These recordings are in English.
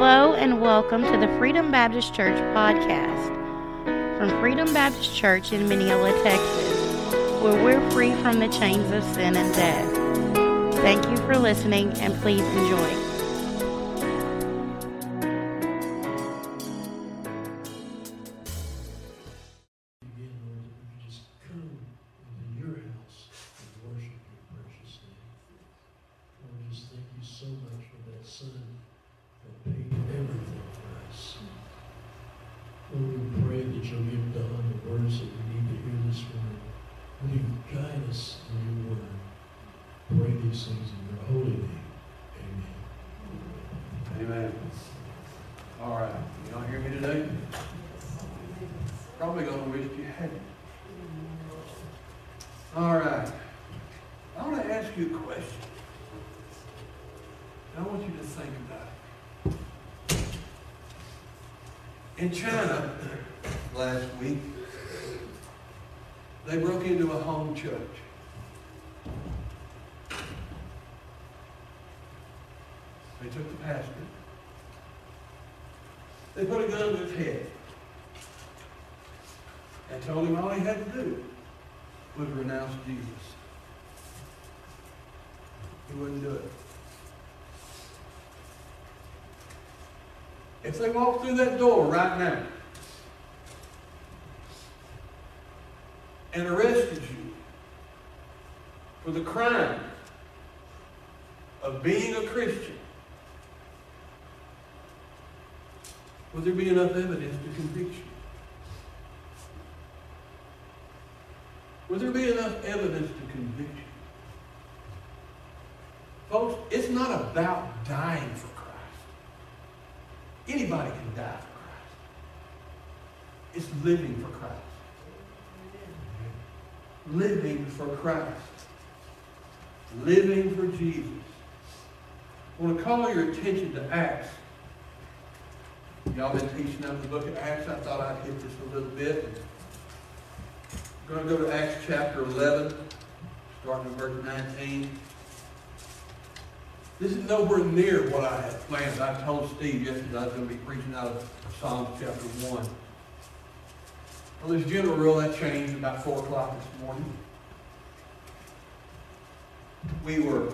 Hello and welcome to the Freedom Baptist Church podcast from Freedom Baptist Church in Mineola, Texas, where we're free from the chains of sin and death. Thank you for listening and please enjoy. They put a gun to his head and told him all he had to do was renounce Jesus. He wouldn't do it. If they walked through that door right now and arrested you for the crime of being a Christian, would there be enough evidence to convict you? Would there be enough evidence to convict you? Folks, it's not about dying for Christ. Anybody can die for Christ. It's living for Christ. Living for Christ. Living for Jesus. I want to call your attention to Acts Y'all been teaching out the book of Acts. I thought I'd hit this a little bit. I'm going to go to Acts chapter 11, starting in verse 19. This is nowhere near what I had planned. I told Steve yesterday I was going to be preaching out of Psalms chapter 1. Well, this general rule that changed about 4 o'clock this morning. We were,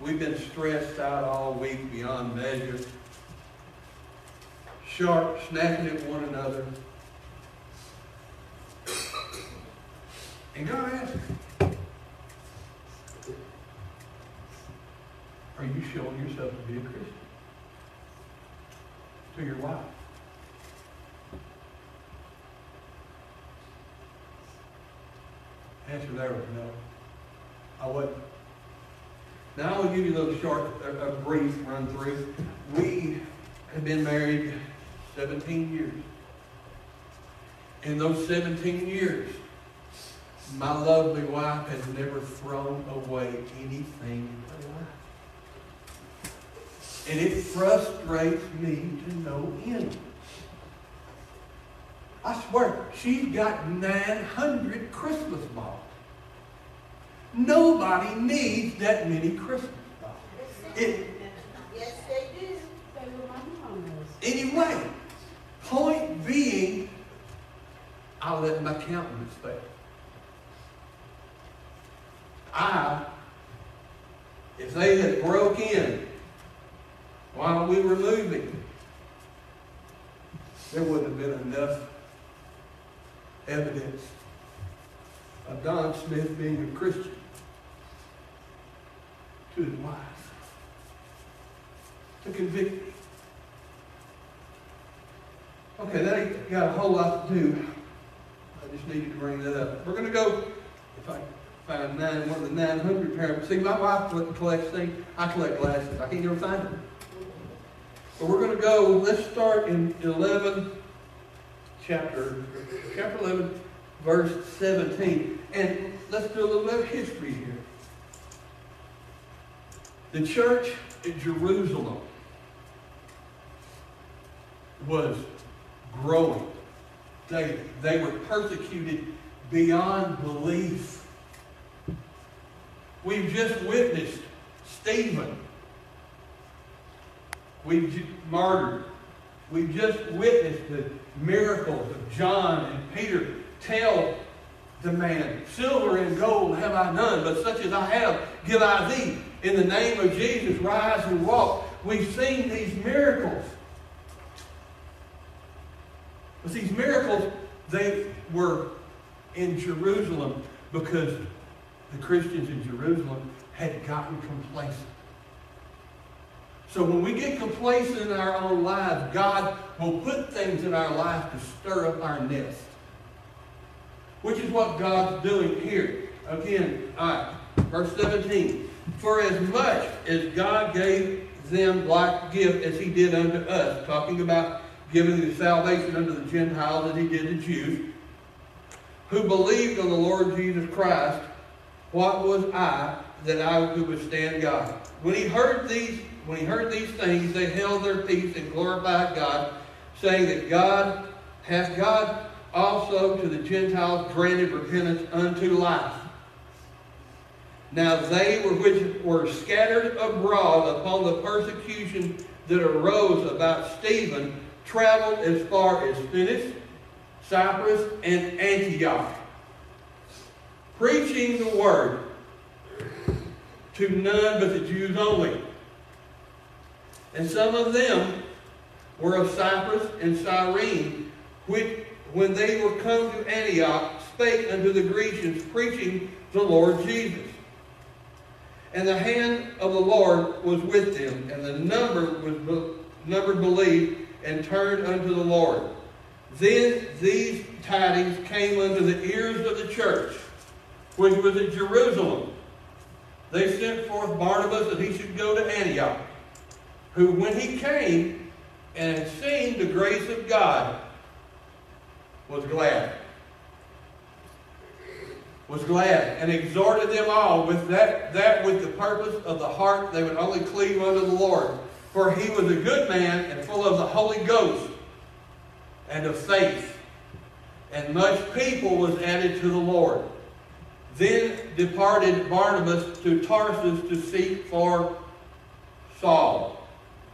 we've been stressed out all week beyond measure sharp, snapping at one another. And God asked Are you showing yourself to be a Christian? To your wife. Answer there was no. I wasn't. Now I will give you a little short, a, a brief run through. We have been married 17 years. In those 17 years, my lovely wife has never thrown away anything in her life. And it frustrates me to no end. I swear, she's got 900 Christmas balls. Nobody needs that many Christmas balls. It, Yes, they do. Anyway, point being, I let my countenance fail. I, if they had broke in while we were moving, there wouldn't have been enough evidence of Don Smith being a Christian to his wife to convict me. Okay, that ain't got a whole lot to do. I just needed to bring that up. We're going to go, if I find nine, one of the 900 parents. See, my wife collects things. I collect glasses. I can't ever find them. But we're going to go, let's start in 11, chapter, chapter 11, verse 17. And let's do a little bit of history here. The church in Jerusalem was growing daily. They were persecuted beyond belief. We've just witnessed Stephen We've martyred. We've just witnessed the miracles of John and Peter tell the man, Silver and gold have I none, but such as I have give I thee. In the name of Jesus, rise and walk. We've seen these miracles. But these miracles, they were in Jerusalem because the Christians in Jerusalem had gotten complacent. So when we get complacent in our own lives, God will put things in our life to stir up our nest. Which is what God's doing here. Again, verse 17. For as much as God gave them like gift as he did unto us, talking about giving the salvation unto the Gentiles as he did the Jews, who believed on the Lord Jesus Christ, what was I that I could withstand God? When he heard these, when he heard these things, they held their peace and glorified God, saying that God hath God also to the Gentiles granted repentance unto life. Now they were which were scattered abroad upon the persecution that arose about Stephen traveled as far as Phoenix, Cyprus, and Antioch, preaching the word to none but the Jews only. And some of them were of Cyprus and Cyrene, which, when they were come to Antioch, spake unto the Grecians, preaching the Lord Jesus. And the hand of the Lord was with them, and the number was number believed and turned unto the Lord. Then these tidings came unto the ears of the church, which was at Jerusalem. They sent forth Barnabas that he should go to Antioch, who, when he came and had seen the grace of God, was glad. Was glad and exhorted them all with that, that with the purpose of the heart they would only cleave unto the Lord. For he was a good man and full of the Holy Ghost and of faith. And much people was added to the Lord. Then departed Barnabas to Tarsus to seek for Saul.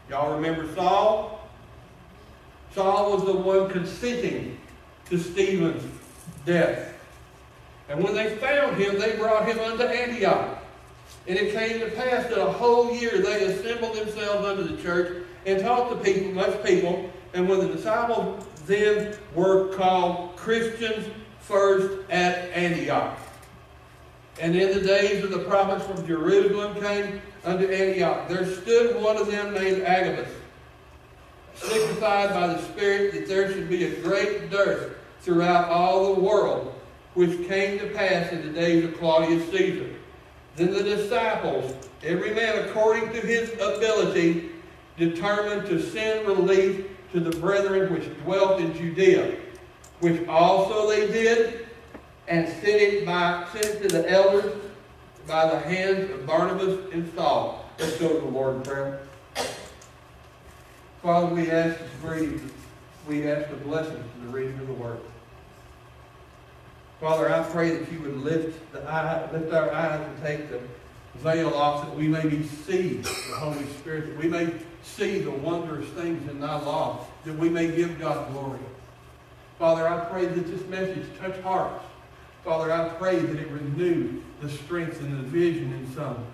Y'all remember Saul? Saul was the one consenting to Stephen's death. And when they found him, they brought him unto Antioch. And it came to pass that a whole year they assembled themselves unto the church and taught the people, much people. And when the disciples then were called Christians first at Antioch. And in the days of the prophets from Jerusalem came unto Antioch, there stood one of them named Agabus, signified by the Spirit that there should be a great dearth throughout all the world, which came to pass in the days of Claudius Caesar. Then the disciples, every man according to his ability, determined to send relief to the brethren which dwelt in Judea, which also they did, and sent it, by, sent it to the elders by the hands of Barnabas and Saul. Let's go to the Lord in prayer. Father, we ask this reading, we ask the blessing to the reading of the word. Father, I pray that you would lift the eye, lift our eyes and take the veil off that we may be see the Holy Spirit, that we may see the wondrous things in thy law, that we may give God glory. Father, I pray that this message touch hearts. Father, I pray that it renew the strength and the vision in some.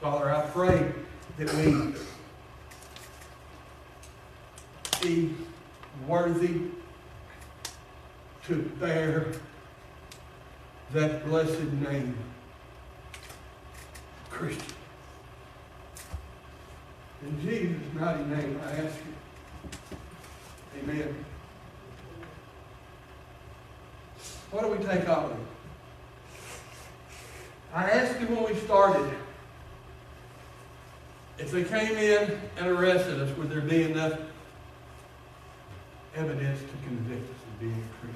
Father, I pray that we be worthy to bear that blessed name, Christian. In Jesus' mighty name, I ask you. Amen. What do we take off of it? I asked you when we started if they came in and arrested us, would there be enough evidence to convict us of being a Christian?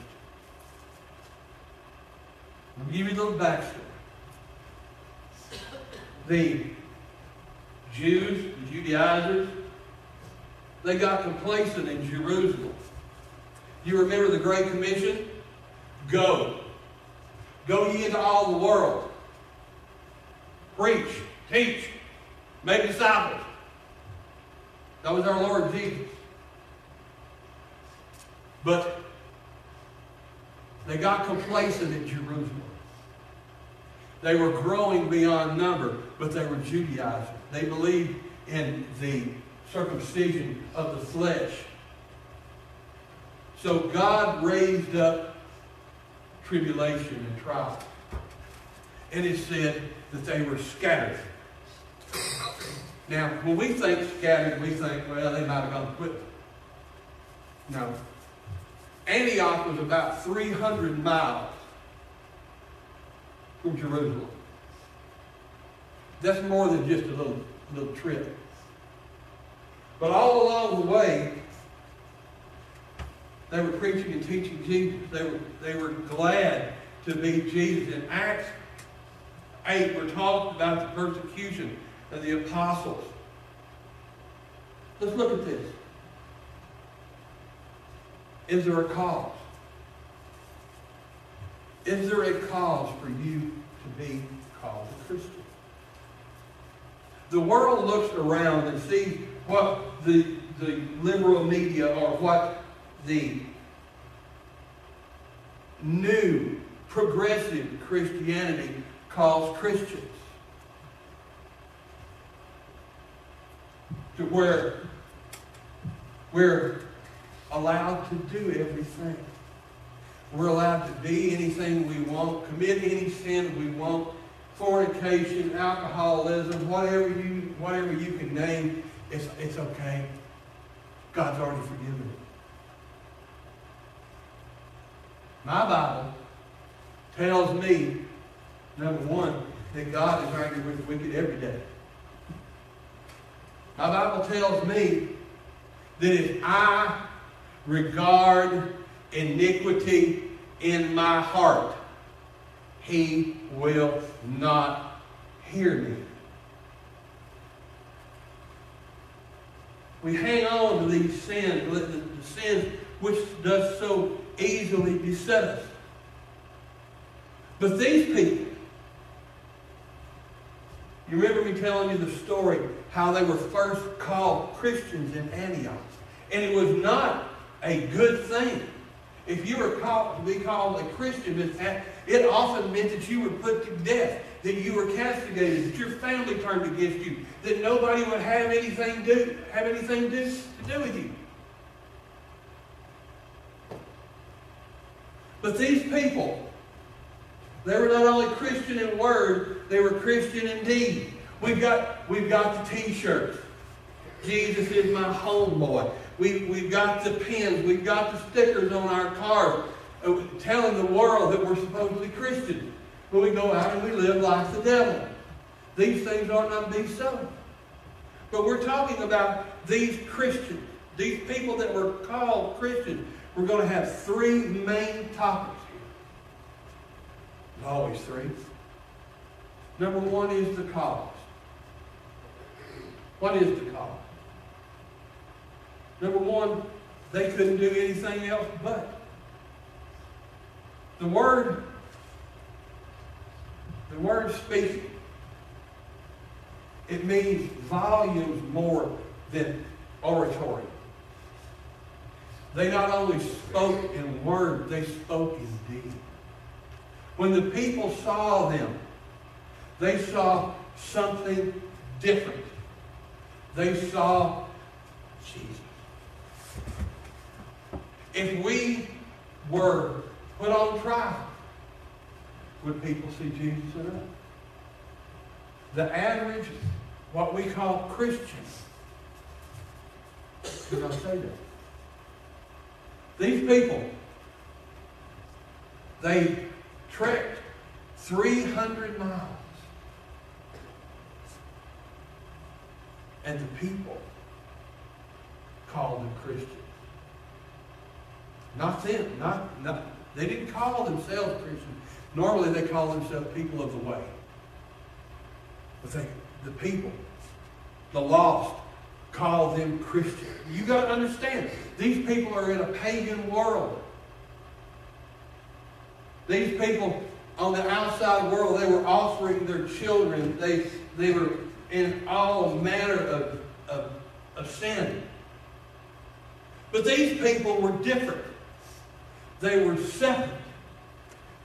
I'll give you a little backstory. The Jews, the Judaizers, they got complacent in Jerusalem. You remember the Great Commission? Go. Go ye into all the world. Preach, teach, make disciples. That was our Lord Jesus. But they got complacent in Jerusalem. They were growing beyond number, but they were Judaizers. They believed in the circumcision of the flesh. So God raised up tribulation and trial. And it said that they were scattered. Now, when we think scattered, we think, well, they might have gone quit. No. Antioch was about 300 miles Jerusalem. That's more than just a little, little trip. But all along the way, they were preaching and teaching Jesus. They were, they were glad to be Jesus. In Acts 8, we're talking about the persecution of the apostles. Let's look at this. Is there a cause? Is there a cause for you to be called a Christian? The world looks around and sees what the, the liberal media or what the new progressive Christianity calls Christians. To where we're allowed to do everything. We're allowed to be anything we want, commit any sin we want, fornication, alcoholism, whatever you whatever you can name, it's, it's okay. God's already forgiven it. My Bible tells me, number one, that God is angry with the wicked every day. My Bible tells me that if I regard iniquity in my heart, he will not hear me. We hang on to these sins, the sins which does so easily beset us. But these people, you remember me telling you the story how they were first called Christians in Antioch. And it was not a good thing. If you were called to be called a Christian, it often meant that you were put to death, that you were castigated, that your family turned against you, that nobody would have anything do have anything do, to do with you. But these people, they were not only Christian in word, they were Christian in deed. We've got, we've got the t-shirts. Jesus is my homeboy. We, we've got the pins. We've got the stickers on our cars uh, telling the world that we're supposedly Christian. But we go out and we live like the devil. These things ought not be so. But we're talking about these Christians, these people that were called Christians. We're going to have three main topics here. Always three. Number one is the cause. What is the cause? Number one, they couldn't do anything else but. The word, the word speaking, it means volumes more than oratory. They not only spoke in word, they spoke in deed. When the people saw them, they saw something different. They saw Jesus. If we were put on trial, would people see Jesus in us? The average, what we call Christians, did I say that? These people, they trekked 300 miles. And the people called them Christians. Not them. Not, not, they didn't call themselves Christians. Normally they call themselves people of the way. But they, the people, the lost, call them Christian. You got to understand, these people are in a pagan world. These people on the outside world, they were offering their children. They, they were in all manner of, of of sin. But these people were different. They were separate.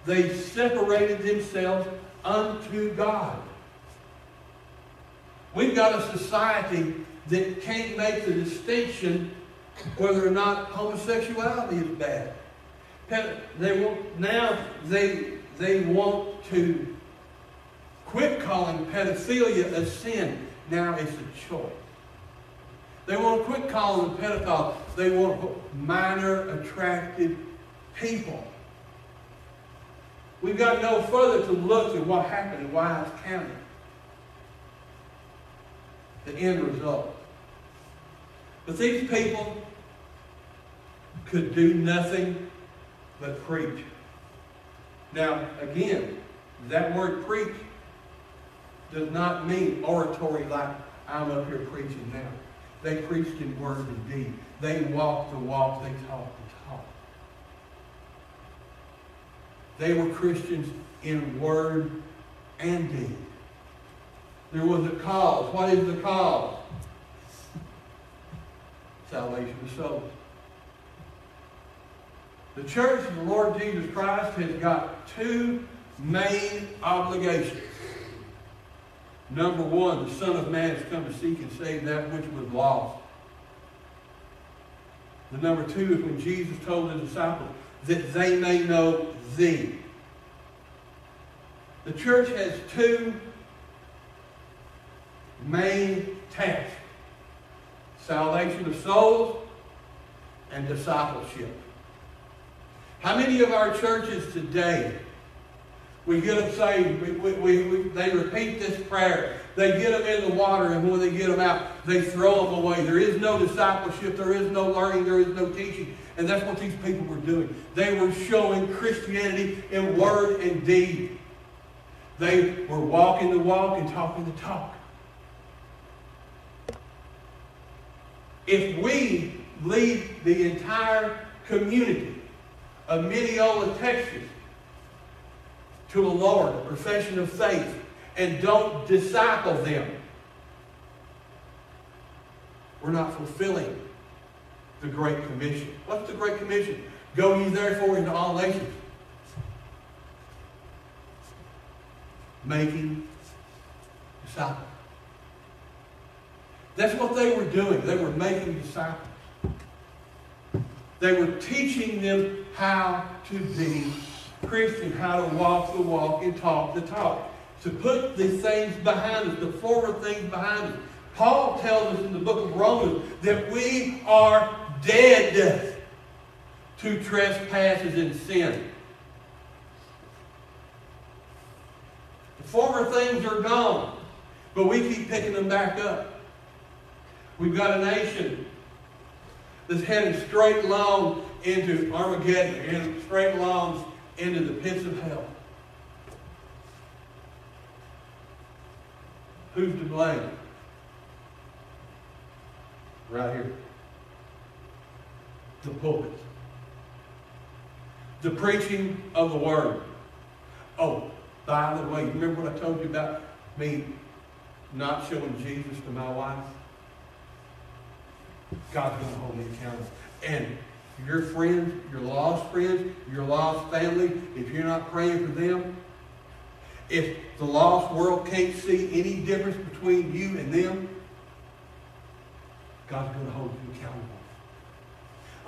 They separated themselves unto God. We've got a society that can't make the distinction whether or not homosexuality is bad. They want, now they, they want to quit calling pedophilia a sin. Now it's a choice. They want to quit calling them pedophiles. They want to put minor attracted people. We've got no further to look at what happened in Wise County. The end result. But these people could do nothing but preach. Now, again, that word preach does not mean oratory like I'm up here preaching now. They preached in word and deed. They walked the walk, they talked the talk. They were Christians in word and deed. There was a cause. What is the cause? Salvation of souls. The church of the Lord Jesus Christ has got two main obligations. Number one, the Son of Man has come to seek and save that which was lost. The number two is when Jesus told the disciples that they may know thee. The church has two main tasks. Salvation of souls and discipleship. How many of our churches today, we get them saved, we, we, we, they repeat this prayer, they get them in the water, and when they get them out, they throw them away. There is no discipleship, there is no learning, there is no teaching. And that's what these people were doing. They were showing Christianity in word and deed. They were walking the walk and talking the talk. If we lead the entire community of Mineola, Texas, to the Lord, profession of faith, and don't disciple them, we're not fulfilling the Great Commission. What's the Great Commission? Go ye therefore into all nations, making disciples. That's what they were doing. They were making disciples. They were teaching them how to be Christian, how to walk the walk and talk the talk. To put the things behind us, the former things behind us. Paul tells us in the book of Romans that we are dead to trespasses and sin. The former things are gone, but we keep picking them back up. We've got a nation that's heading straight along into Armageddon and straight along into the pits of hell. Who's to blame? Right here. The pulpit. The preaching of the word. Oh, by the way, remember what I told you about me not showing Jesus to my wife? God's going to hold me accountable. And your friends, your lost friends, your lost family, if you're not praying for them, if the lost world can't see any difference between you and them, God's going to hold you accountable.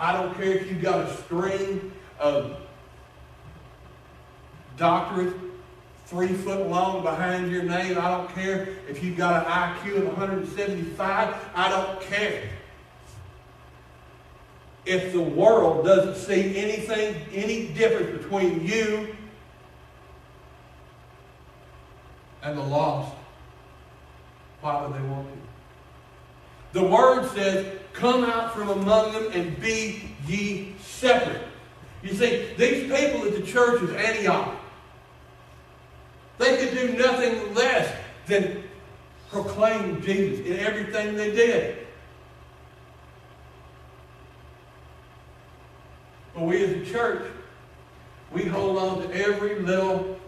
I don't care if you've got a string of doctorates three foot long behind your name. I don't care if you've got an IQ of 175. I don't care if the world doesn't see anything, any difference between you and the lost, why would they want you? The word says, come out from among them and be ye separate. You see, these people at the church of Antioch, they could do nothing less than proclaim Jesus in everything they did. But we as a church, we hold on to every little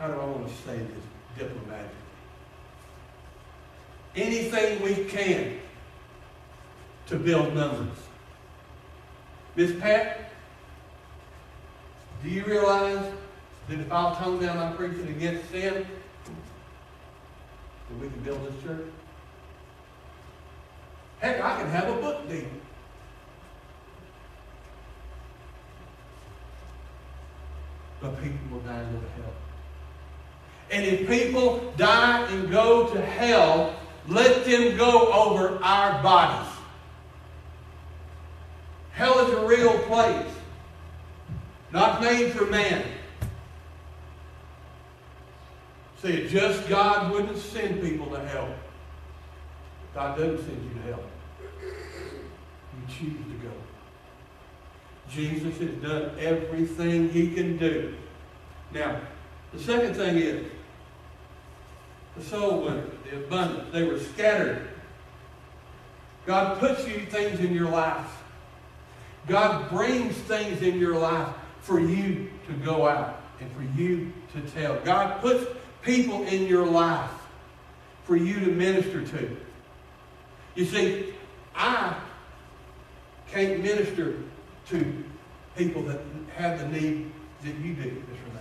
how do I want to say this diplomatically? Anything we can to build numbers. Miss Pat, do you realize that if I'll tone down my preaching against sin, that we can build this church? Heck, I can have a book deal. But people will die and go to hell. And if people die and go to hell, let them go over our bodies. Hell is a real place, not made for man. See, just God wouldn't send people to hell. God doesn't send you to hell. You choose to go. Jesus has done everything he can do. Now, the second thing is the soul winner, the abundance. They were scattered. God puts you things in your life. God brings things in your life for you to go out and for you to tell. God puts people in your life for you to minister to. You see, I can't minister to people that have the need that you do, Mr. Renee.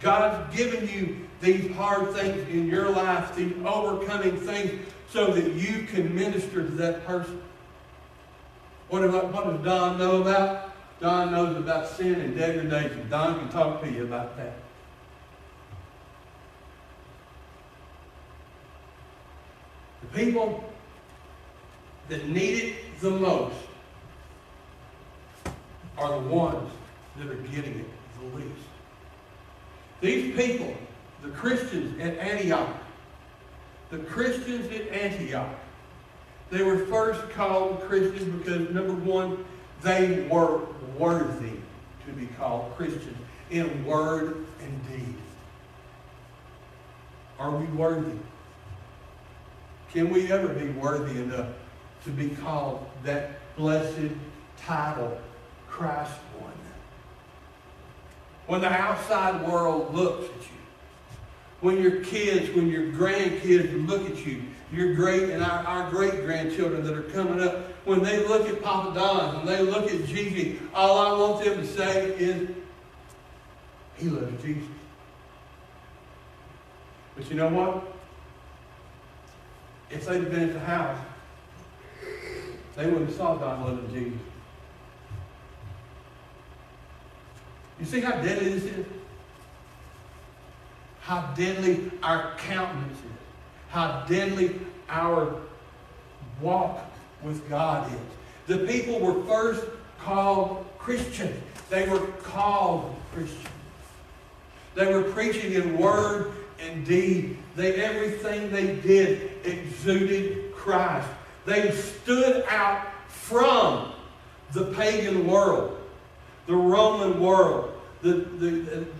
God's given you these hard things in your life, these overcoming things, so that you can minister to that person. What, about, what does Don know about? Don knows about sin and degradation. Don can talk to you about that. The people that need it the most are the ones that are getting it the least. These people, the Christians at Antioch, the Christians at Antioch, they were first called Christians because, number one, they were worthy to be called Christians in word and deed. Are we worthy? Can we ever be worthy enough to be called that blessed title, Christ one? When the outside world looks at you, when your kids, when your grandkids look at you, your great and our, our great grandchildren that are coming up, when they look at Papa Don, and they look at Gigi, all I want them to say is, he loves Jesus. But you know what? If they'd have been at the house, they wouldn't have saw Don loving Jesus. You see how deadly this is? How deadly our countenance is. How deadly our walk with God is. The people were first called Christians. They were called Christians. They were preaching in word and deed. They, everything they did exuded Christ. They stood out from the pagan world, the Roman world, the, the,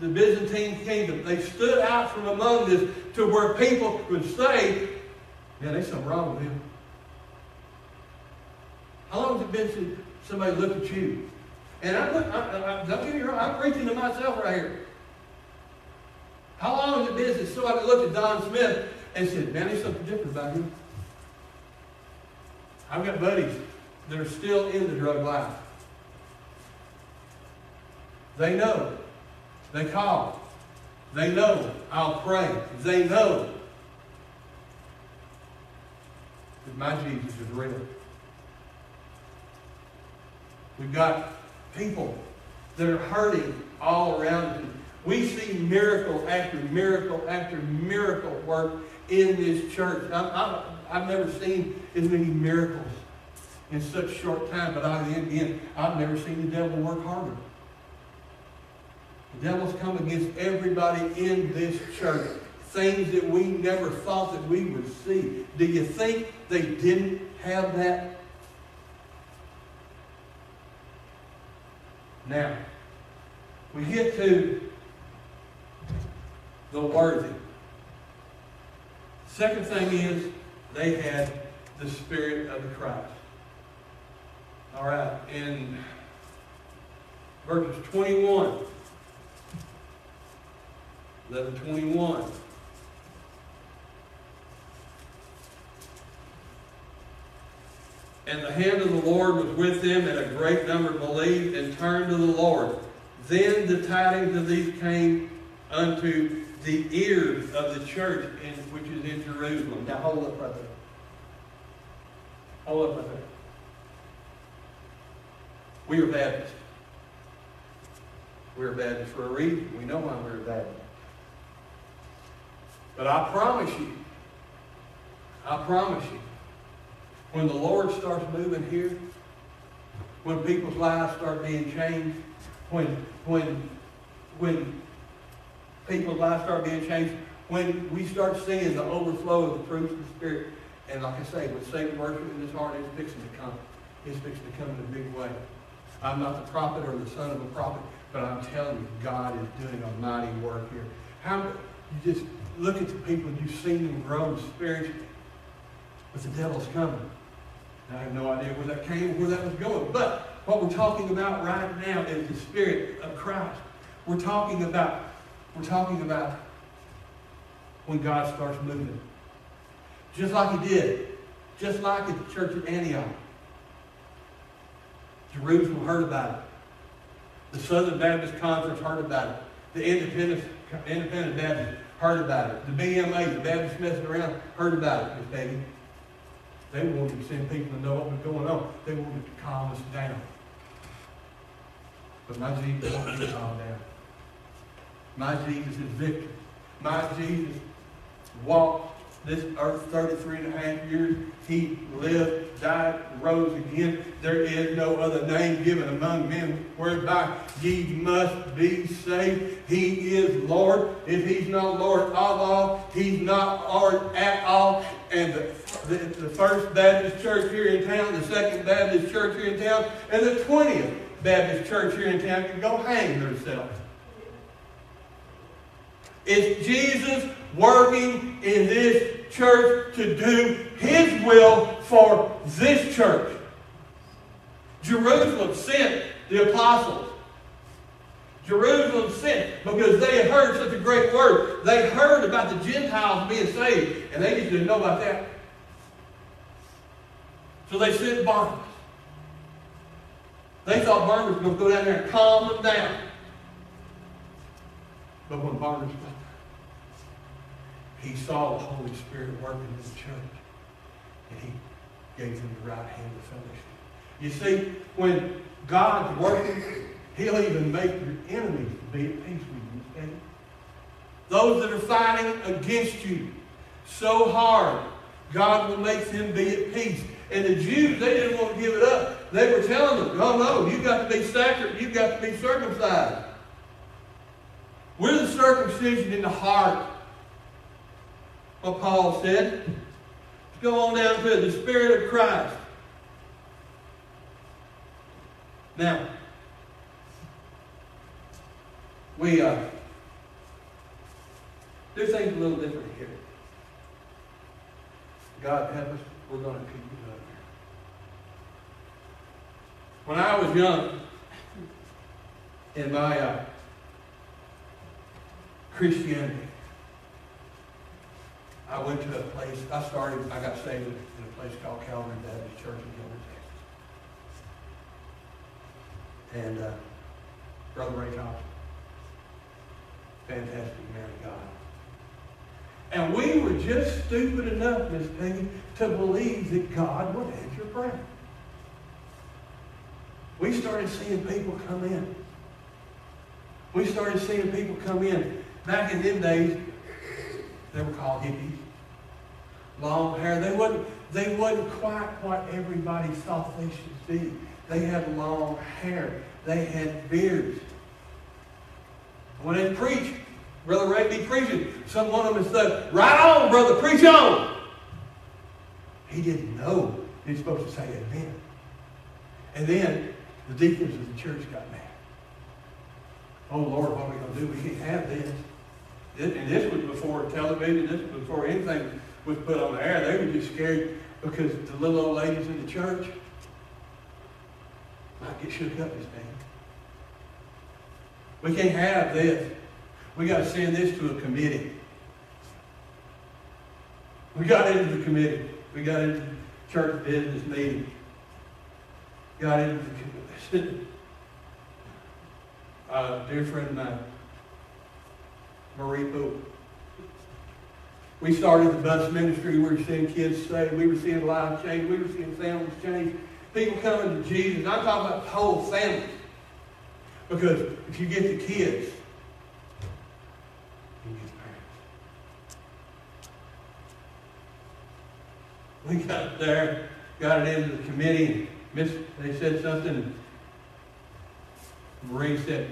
the Byzantine kingdom. They stood out from among this to where people would say, yeah, there's something wrong with him. How long has it been since somebody looked at you? And I'm, I, I, don't get me wrong, I'm preaching to myself right here. How long has it been since somebody looked at Don Smith and said, man, there's something different about him? I've got buddies that are still in the drug life. They know. They call. They know I'll pray. They know that my Jesus is real. We've got people that are hurting all around us. We see miracle after miracle after miracle work in this church. i have never seen as many miracles in such short time, but I, again, I've never seen the devil work harder. Devil's come against everybody in this church. Things that we never thought that we would see. Do you think they didn't have that? Now, we get to the worthy. Second thing is they had the Spirit of the Christ. All right, in verses 21, 1121. And the hand of the Lord was with them, and a great number believed and turned to the Lord. Then the tidings of these came unto the ears of the church, in, which is in Jerusalem. Now hold up there. Hold up there. We are Baptists. We're Baptists for a reason. We know why we're Baptists. But I promise you, I promise you, when the Lord starts moving here, when people's lives start being changed, when when when people's lives start being changed, when we start seeing the overflow of the fruits of the Spirit, and like I say, with Satan working in his heart, it's fixing to come. It's fixing to come in a big way. I'm not the prophet or the son of a prophet, but I'm telling you, God is doing a mighty work here. How you just look at the people and you've seen them grow spiritually, but the devil's coming. I have no idea where that came, or where that was going. But what we're talking about right now is the Spirit of Christ. We're talking about, we're talking about when God starts moving. Just like he did. Just like at the church at Antioch. Jerusalem heard about it. The Southern Baptist Conference heard about it. The Independent, Independent Baptists heard about it. The BMA, the Baptist Messing Around, heard about it, Miss Peggy. They wanted to send people to know what was going on. They wanted to calm us down. But my Jesus won't be calmed down. My Jesus is victor. My Jesus walked this earth 33 and a half years. He lived, died, rose again. There is no other name given among men whereby ye must be saved. He is Lord. If he's not Lord of all, he's not Lord at all. And the, the, the First Baptist Church here in town, the Second Baptist Church here in town, and the 20th Baptist Church here in town can go hang themselves. It's Jesus working in this church to do His will for this church. Jerusalem sent the apostles. Jerusalem sent because they had heard such a great word. They heard about the Gentiles being saved, and they just didn't know about that. So they sent Barnabas. They thought Barnabas was going to go down there and calm them down. But when Barnabas he saw the Holy Spirit working in his church. And he gave them the right hand of fellowship. You see, when God's working, he'll even make your enemies be at peace with you. Okay? Those that are fighting against you so hard, God will make them be at peace. And the Jews, they didn't want to give it up. They were telling them, no, no, you've got to be sacred. You've got to be circumcised. We're the circumcision in the heart. What Paul said. Let's go on down to it. The Spirit of Christ. Now, we uh, do things a little different here. God help us, we're going to keep it up. When I was young, in my uh, Christianity, I went to a place, I started, I got saved in a place called Calvary Baptist Church in Gilmer, Texas. And uh, Brother Ray Thompson, fantastic man of God. And we were just stupid enough, Miss Peggy, to believe that God would answer prayer. We started seeing people come in. We started seeing people come in. Back in them days, they were called hippies. Long hair. They wasn't, they wasn't quite what everybody thought they should be. They had long hair. They had beards. When they preached, Brother Ray be preaching. Some one of them said, Right on, brother, preach on. He didn't know he was supposed to say amen. And then the deacons of the church got mad. Oh Lord, what are we going to do? We can't have this. And this was before television, this was before anything was put on the air. They were just scared because the little old ladies in the church might get shook up this thing. We can't have this. We got to send this to a committee. We got into the committee. We got into church business meeting. got into the, committee. uh, dear friend of mine, Marie Pope. We started the bus ministry. We were seeing kids saved. We were seeing lives change. We were seeing families change. People coming to Jesus. I'm talking about whole families. Because if you get the kids, you get parents. We got there, got it into the committee, and they said something. Marie said,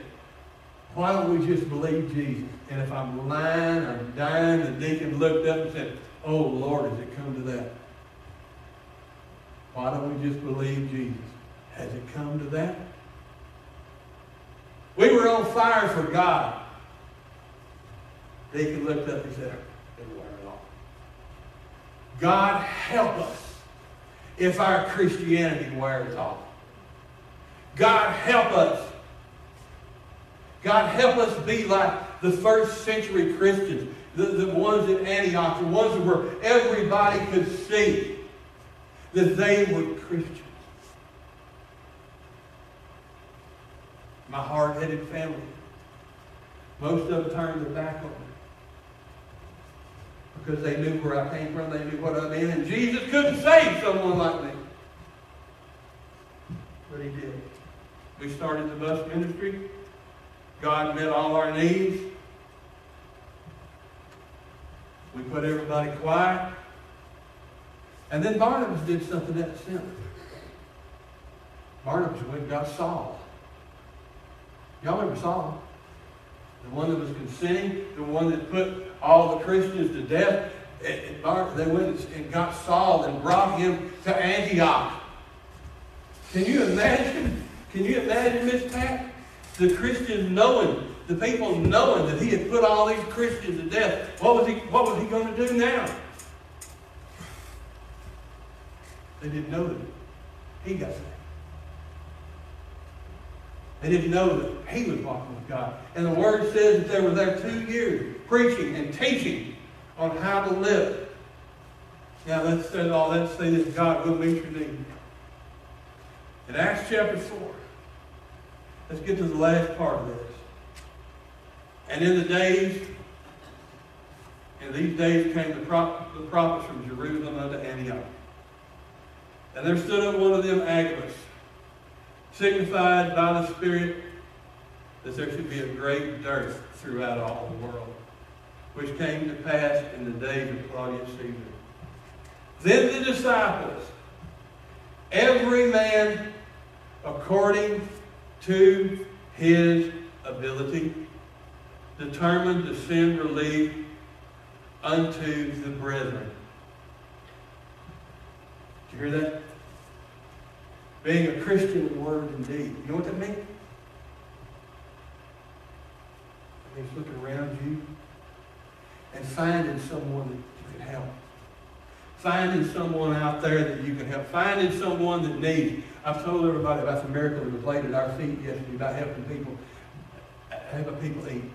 why don't we just believe Jesus? And if I'm lying, I'm dying, the deacon looked up and said, Oh Lord, has it come to that? Why don't we just believe Jesus? Has it come to that? We were on fire for God. Deacon looked up and said. God help us if our Christianity wears off. God help us God, help us be like the first century Christians, the, the ones at Antioch, the ones where everybody could see that they were Christians. My hard-headed family, most of them turned their back on me because they knew where I came from, they knew what I'm in, and Jesus couldn't save someone like me. But he did. We started the bus ministry. God met all our needs. We put everybody quiet. And then Barnabas did something that simple. Barnabas went and got Saul. Y'all remember Saul? The one that was consenting, the one that put all the Christians to death. They went and got Saul and brought him to Antioch. Can you imagine? Can you imagine, Miss Pat? The Christians knowing, the people knowing that he had put all these Christians to death. What was he, what was he going to do now? They didn't know that he got saved. They didn't know that he was walking with God. And the word says that they were there two years preaching and teaching on how to live. Now let's say all let's say that God will meet your need. In Acts chapter 4, Let's get to the last part of this. And in the days, in these days came the, prop, the prophets from Jerusalem unto Antioch. And there stood up one of them, Agabus, signified by the Spirit that there should be a great dearth throughout all the world, which came to pass in the days of Claudius Caesar. Then the disciples, every man according to his ability, determined to send relief unto the brethren. Did you hear that? Being a Christian word and deed. You know what that means? It means looking around you and finding someone that you can help. Finding someone out there that you can help. Finding someone that needs. I've told everybody about the miracle that was laid at our feet yesterday about helping people, helping people eat.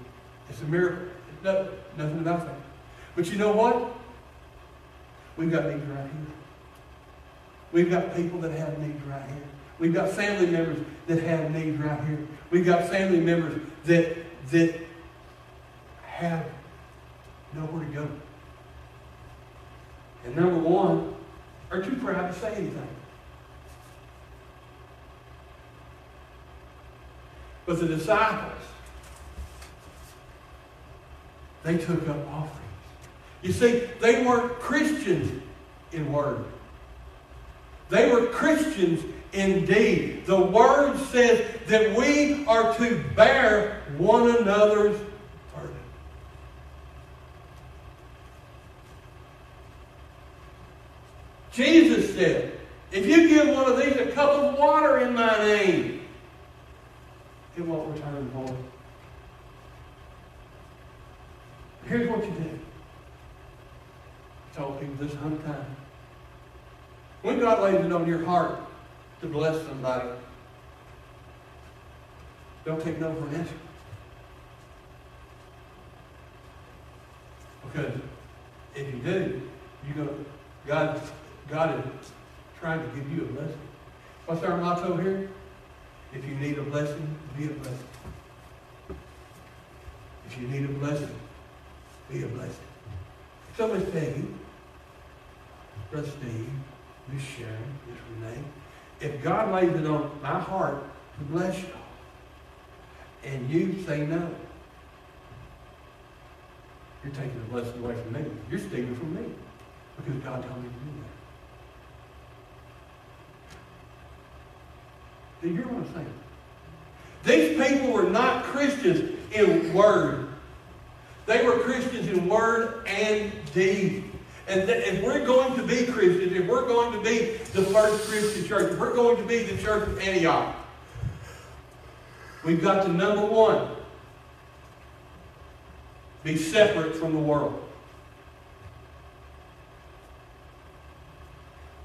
It's a miracle. No, nothing about that. But you know what? We've got needs right here. We've got people that have needs right here. We've got family members that have needs right here. We've got family members that that have nowhere to go. And number one, are too proud to say anything. But the disciples, they took up offerings. You see, they weren't Christians in word. They were Christians indeed. The word says that we are to bear one another's burden. Jesus said, if you give one of these a cup of water in my name, it won't return void. Here's what you do. I told people this a time. When God lays it on your heart to bless somebody, don't take no for an answer. Because if you do, you go, God, God is trying to give you a blessing. What's our motto here? If you need a blessing, be a blessing. If you need a blessing, be a blessing. So Miss Peggy, Brother Steve, Miss Sharon, Miss Renee, if God lays it on my heart to bless you, and you say no, you're taking the blessing away from me. You're stealing from me because God told me to do that. Do you hear what I'm saying? These people were not Christians in word. They were Christians in word and deed. And if we're going to be Christians, if we're going to be the first Christian church, if we're going to be the church of Antioch, we've got to, number one, be separate from the world.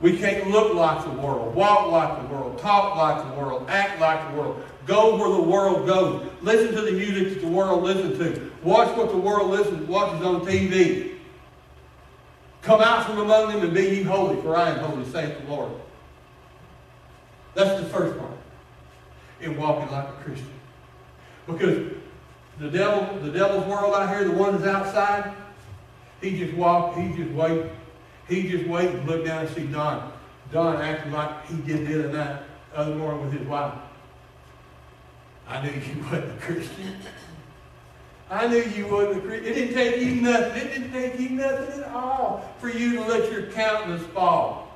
We can't look like the world, walk like the world, talk like the world, act like the world, go where the world goes, listen to the music that the world listens to, watch what the world listens, watches on TV. Come out from among them and be ye holy, for I am holy, saith the Lord. That's the first part in walking like a Christian. Because the devil, the devil's world out here, the one that's outside, he just walk, he just wait, he just waited and look down and see Don. Don acting like he did the other night, other morning with his wife. I knew you wasn't a Christian. I knew you wasn't a Christian. It didn't take you nothing. It didn't take you nothing at all for you to let your countenance fall.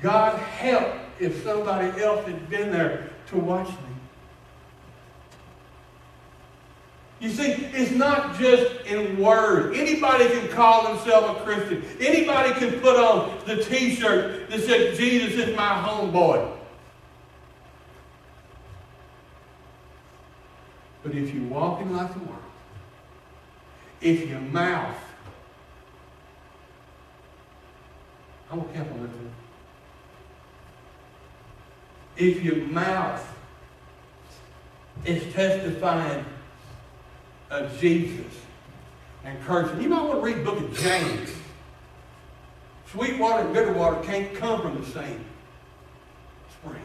God help if somebody else had been there to watch me. You see, it's not just in word. Anybody can call themselves a Christian. Anybody can put on the t-shirt that says, Jesus is my homeboy. But if you're walking like the world, if your mouth, I'm going to on that too. If your mouth is testifying of Jesus and cursing, you might want to read the book of James. Sweet water and bitter water can't come from the same spring.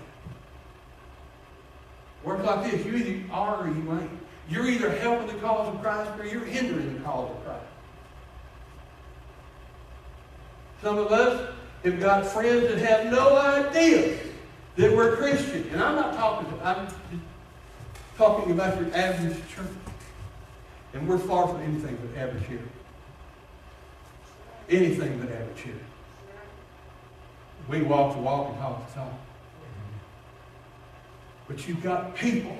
Works like this. You either are or you ain't. You're either helping the cause of Christ or you're hindering the cause of Christ. Some of us have got friends that have no idea that we're Christian. And I'm not talking, I'm talking about your average church. And we're far from anything but average here. Anything but average here. We walk the walk and talk the talk. But you've got people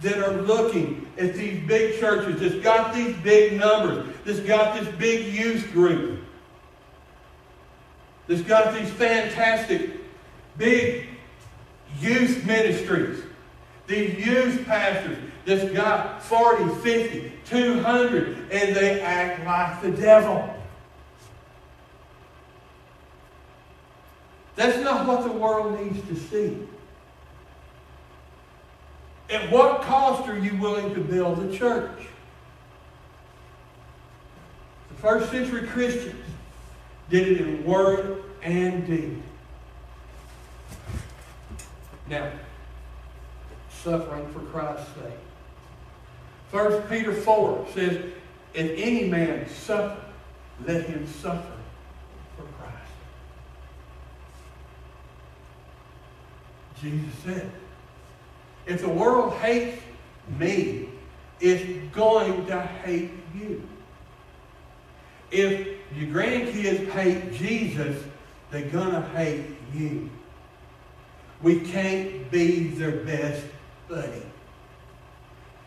that are looking at these big churches that's got these big numbers, that's got this big youth group, that's got these fantastic big youth ministries, these youth pastors that's got 40, 50, 200, and they act like the devil. That's not what the world needs to see. At what cost are you willing to build a church? The first century Christians did it in word and deed. Now, suffering for Christ's sake. First Peter 4 says, if any man suffer, let him suffer for Christ. Jesus said, if the world hates me, it's going to hate you. If your grandkids hate Jesus, they're going to hate you. We can't be their best buddy.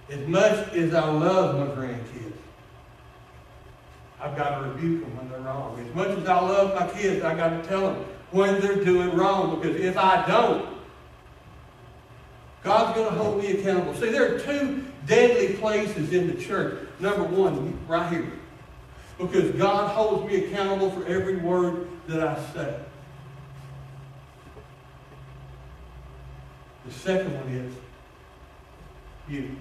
As much as I love my grandkids, I've got to rebuke them when they're wrong. As much as I love my kids, I've got to tell them when they're doing wrong. Because if I don't, God's going to hold me accountable. See, there are two deadly places in the church. Number one, right here. Because God holds me accountable for every word that I say. The second one is you.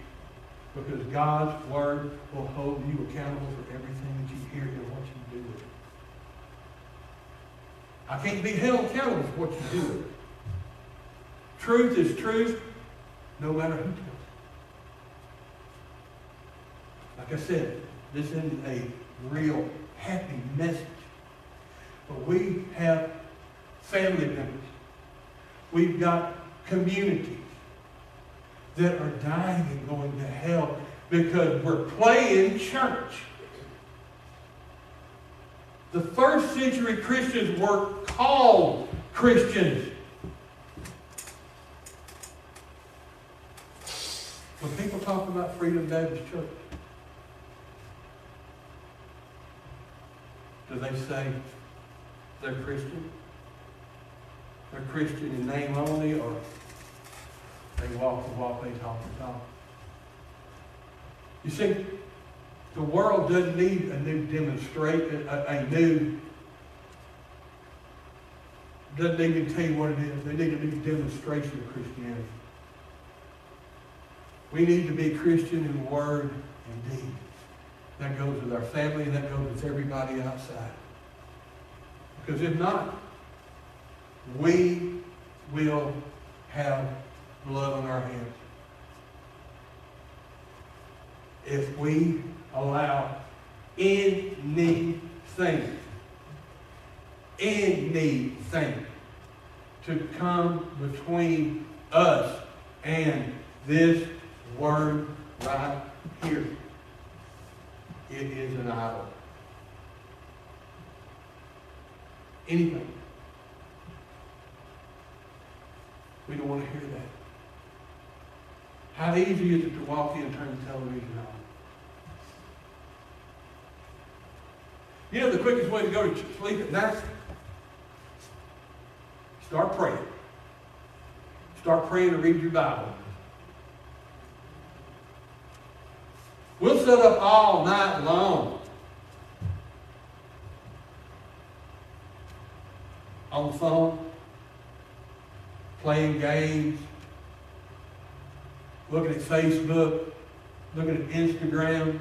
Because God's word will hold you accountable for everything that you hear and what you do with it. I can't be held accountable for what you do with it. Truth is truth, no matter who tells it. Like I said, this isn't a real happy message. But we have family members. We've got communities that are dying and going to hell because we're playing church. The first century Christians were called Christians. When people talk about Freedom Baptist Church, do they say they're Christian? They're Christian in name only, or they walk the walk, they talk the talk? You see, the world doesn't need a new demonstration, a, a new, doesn't need to tell you what it is. They need a new demonstration of Christianity. We need to be Christian in word and deed. That goes with our family, and that goes with everybody outside. Because if not, we will have blood on our hands. If we allow anything, anything to come between us and this word right here, it is an idol. Anything. We don't want to hear that. How easy is it to walk in and turn the television on? You know the quickest way to go to sleep at night? Start praying. Start praying and read your Bible. We'll sit up all night long on the phone, playing games, looking at Facebook, looking at Instagram.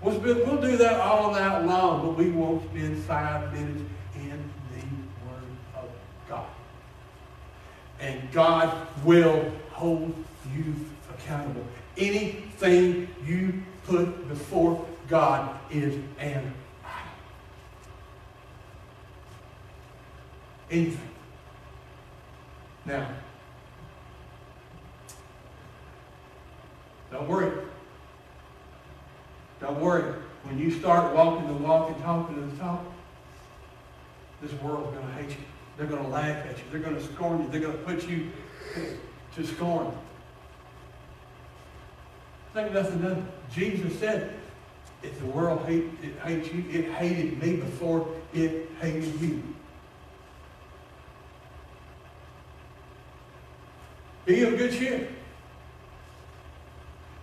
We'll, do that all night long, but we won't spend five minutes in the Word of God. And God will hold you accountable. Anything you put before God is an idol. Anything. Now, don't worry. Don't worry. When you start walking the walk and talking to the talk, this world's going to hate you. They're going to laugh at you. They're going to scorn you. They're going to put you to scorn. Think nothing of it. Jesus said, if the world hate, it hates you, it hated me before it hated you. Be of good cheer.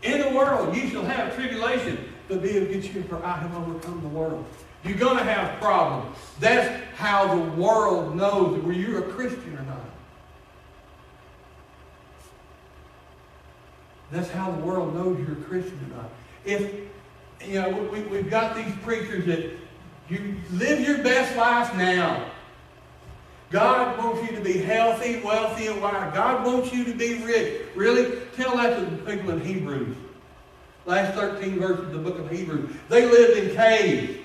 In the world you shall have tribulation, but be of good cheer, for I have overcome the world. You're going to have problems. That's how the world knows whether you're a Christian or not. That's how the world knows you're a Christian or not. If, you know, we, we've got these preachers that you live your best life now. God wants you to be healthy, wealthy, and wise. God wants you to be rich. Really? Tell that to the people in Hebrews. Last 13 verses of the book of Hebrews. They lived in caves.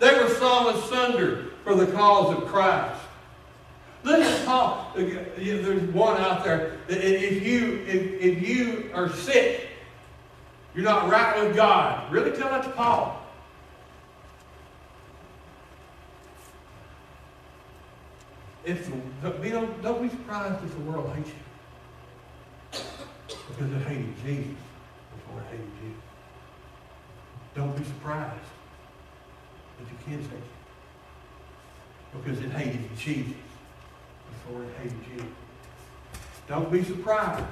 They were sawn asunder for the cause of Christ. Listen, Paul, there's one out there that if you, if, if you are sick, you're not right with God. Really tell that to Paul. If the, don't, don't be surprised if the world hates you. Because it hated Jesus before it hated you. Don't be surprised if your kids hate you. Because it hated Jesus before it hated you. Don't be surprised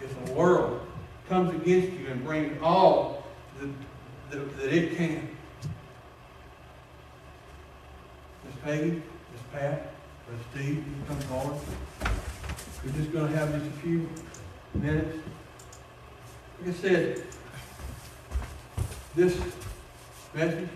if the world comes against you and brings all that, that it can. Miss Peggy, Pat, Brother Steve, you come forward. We're just going to have just a few minutes. Like I said, this message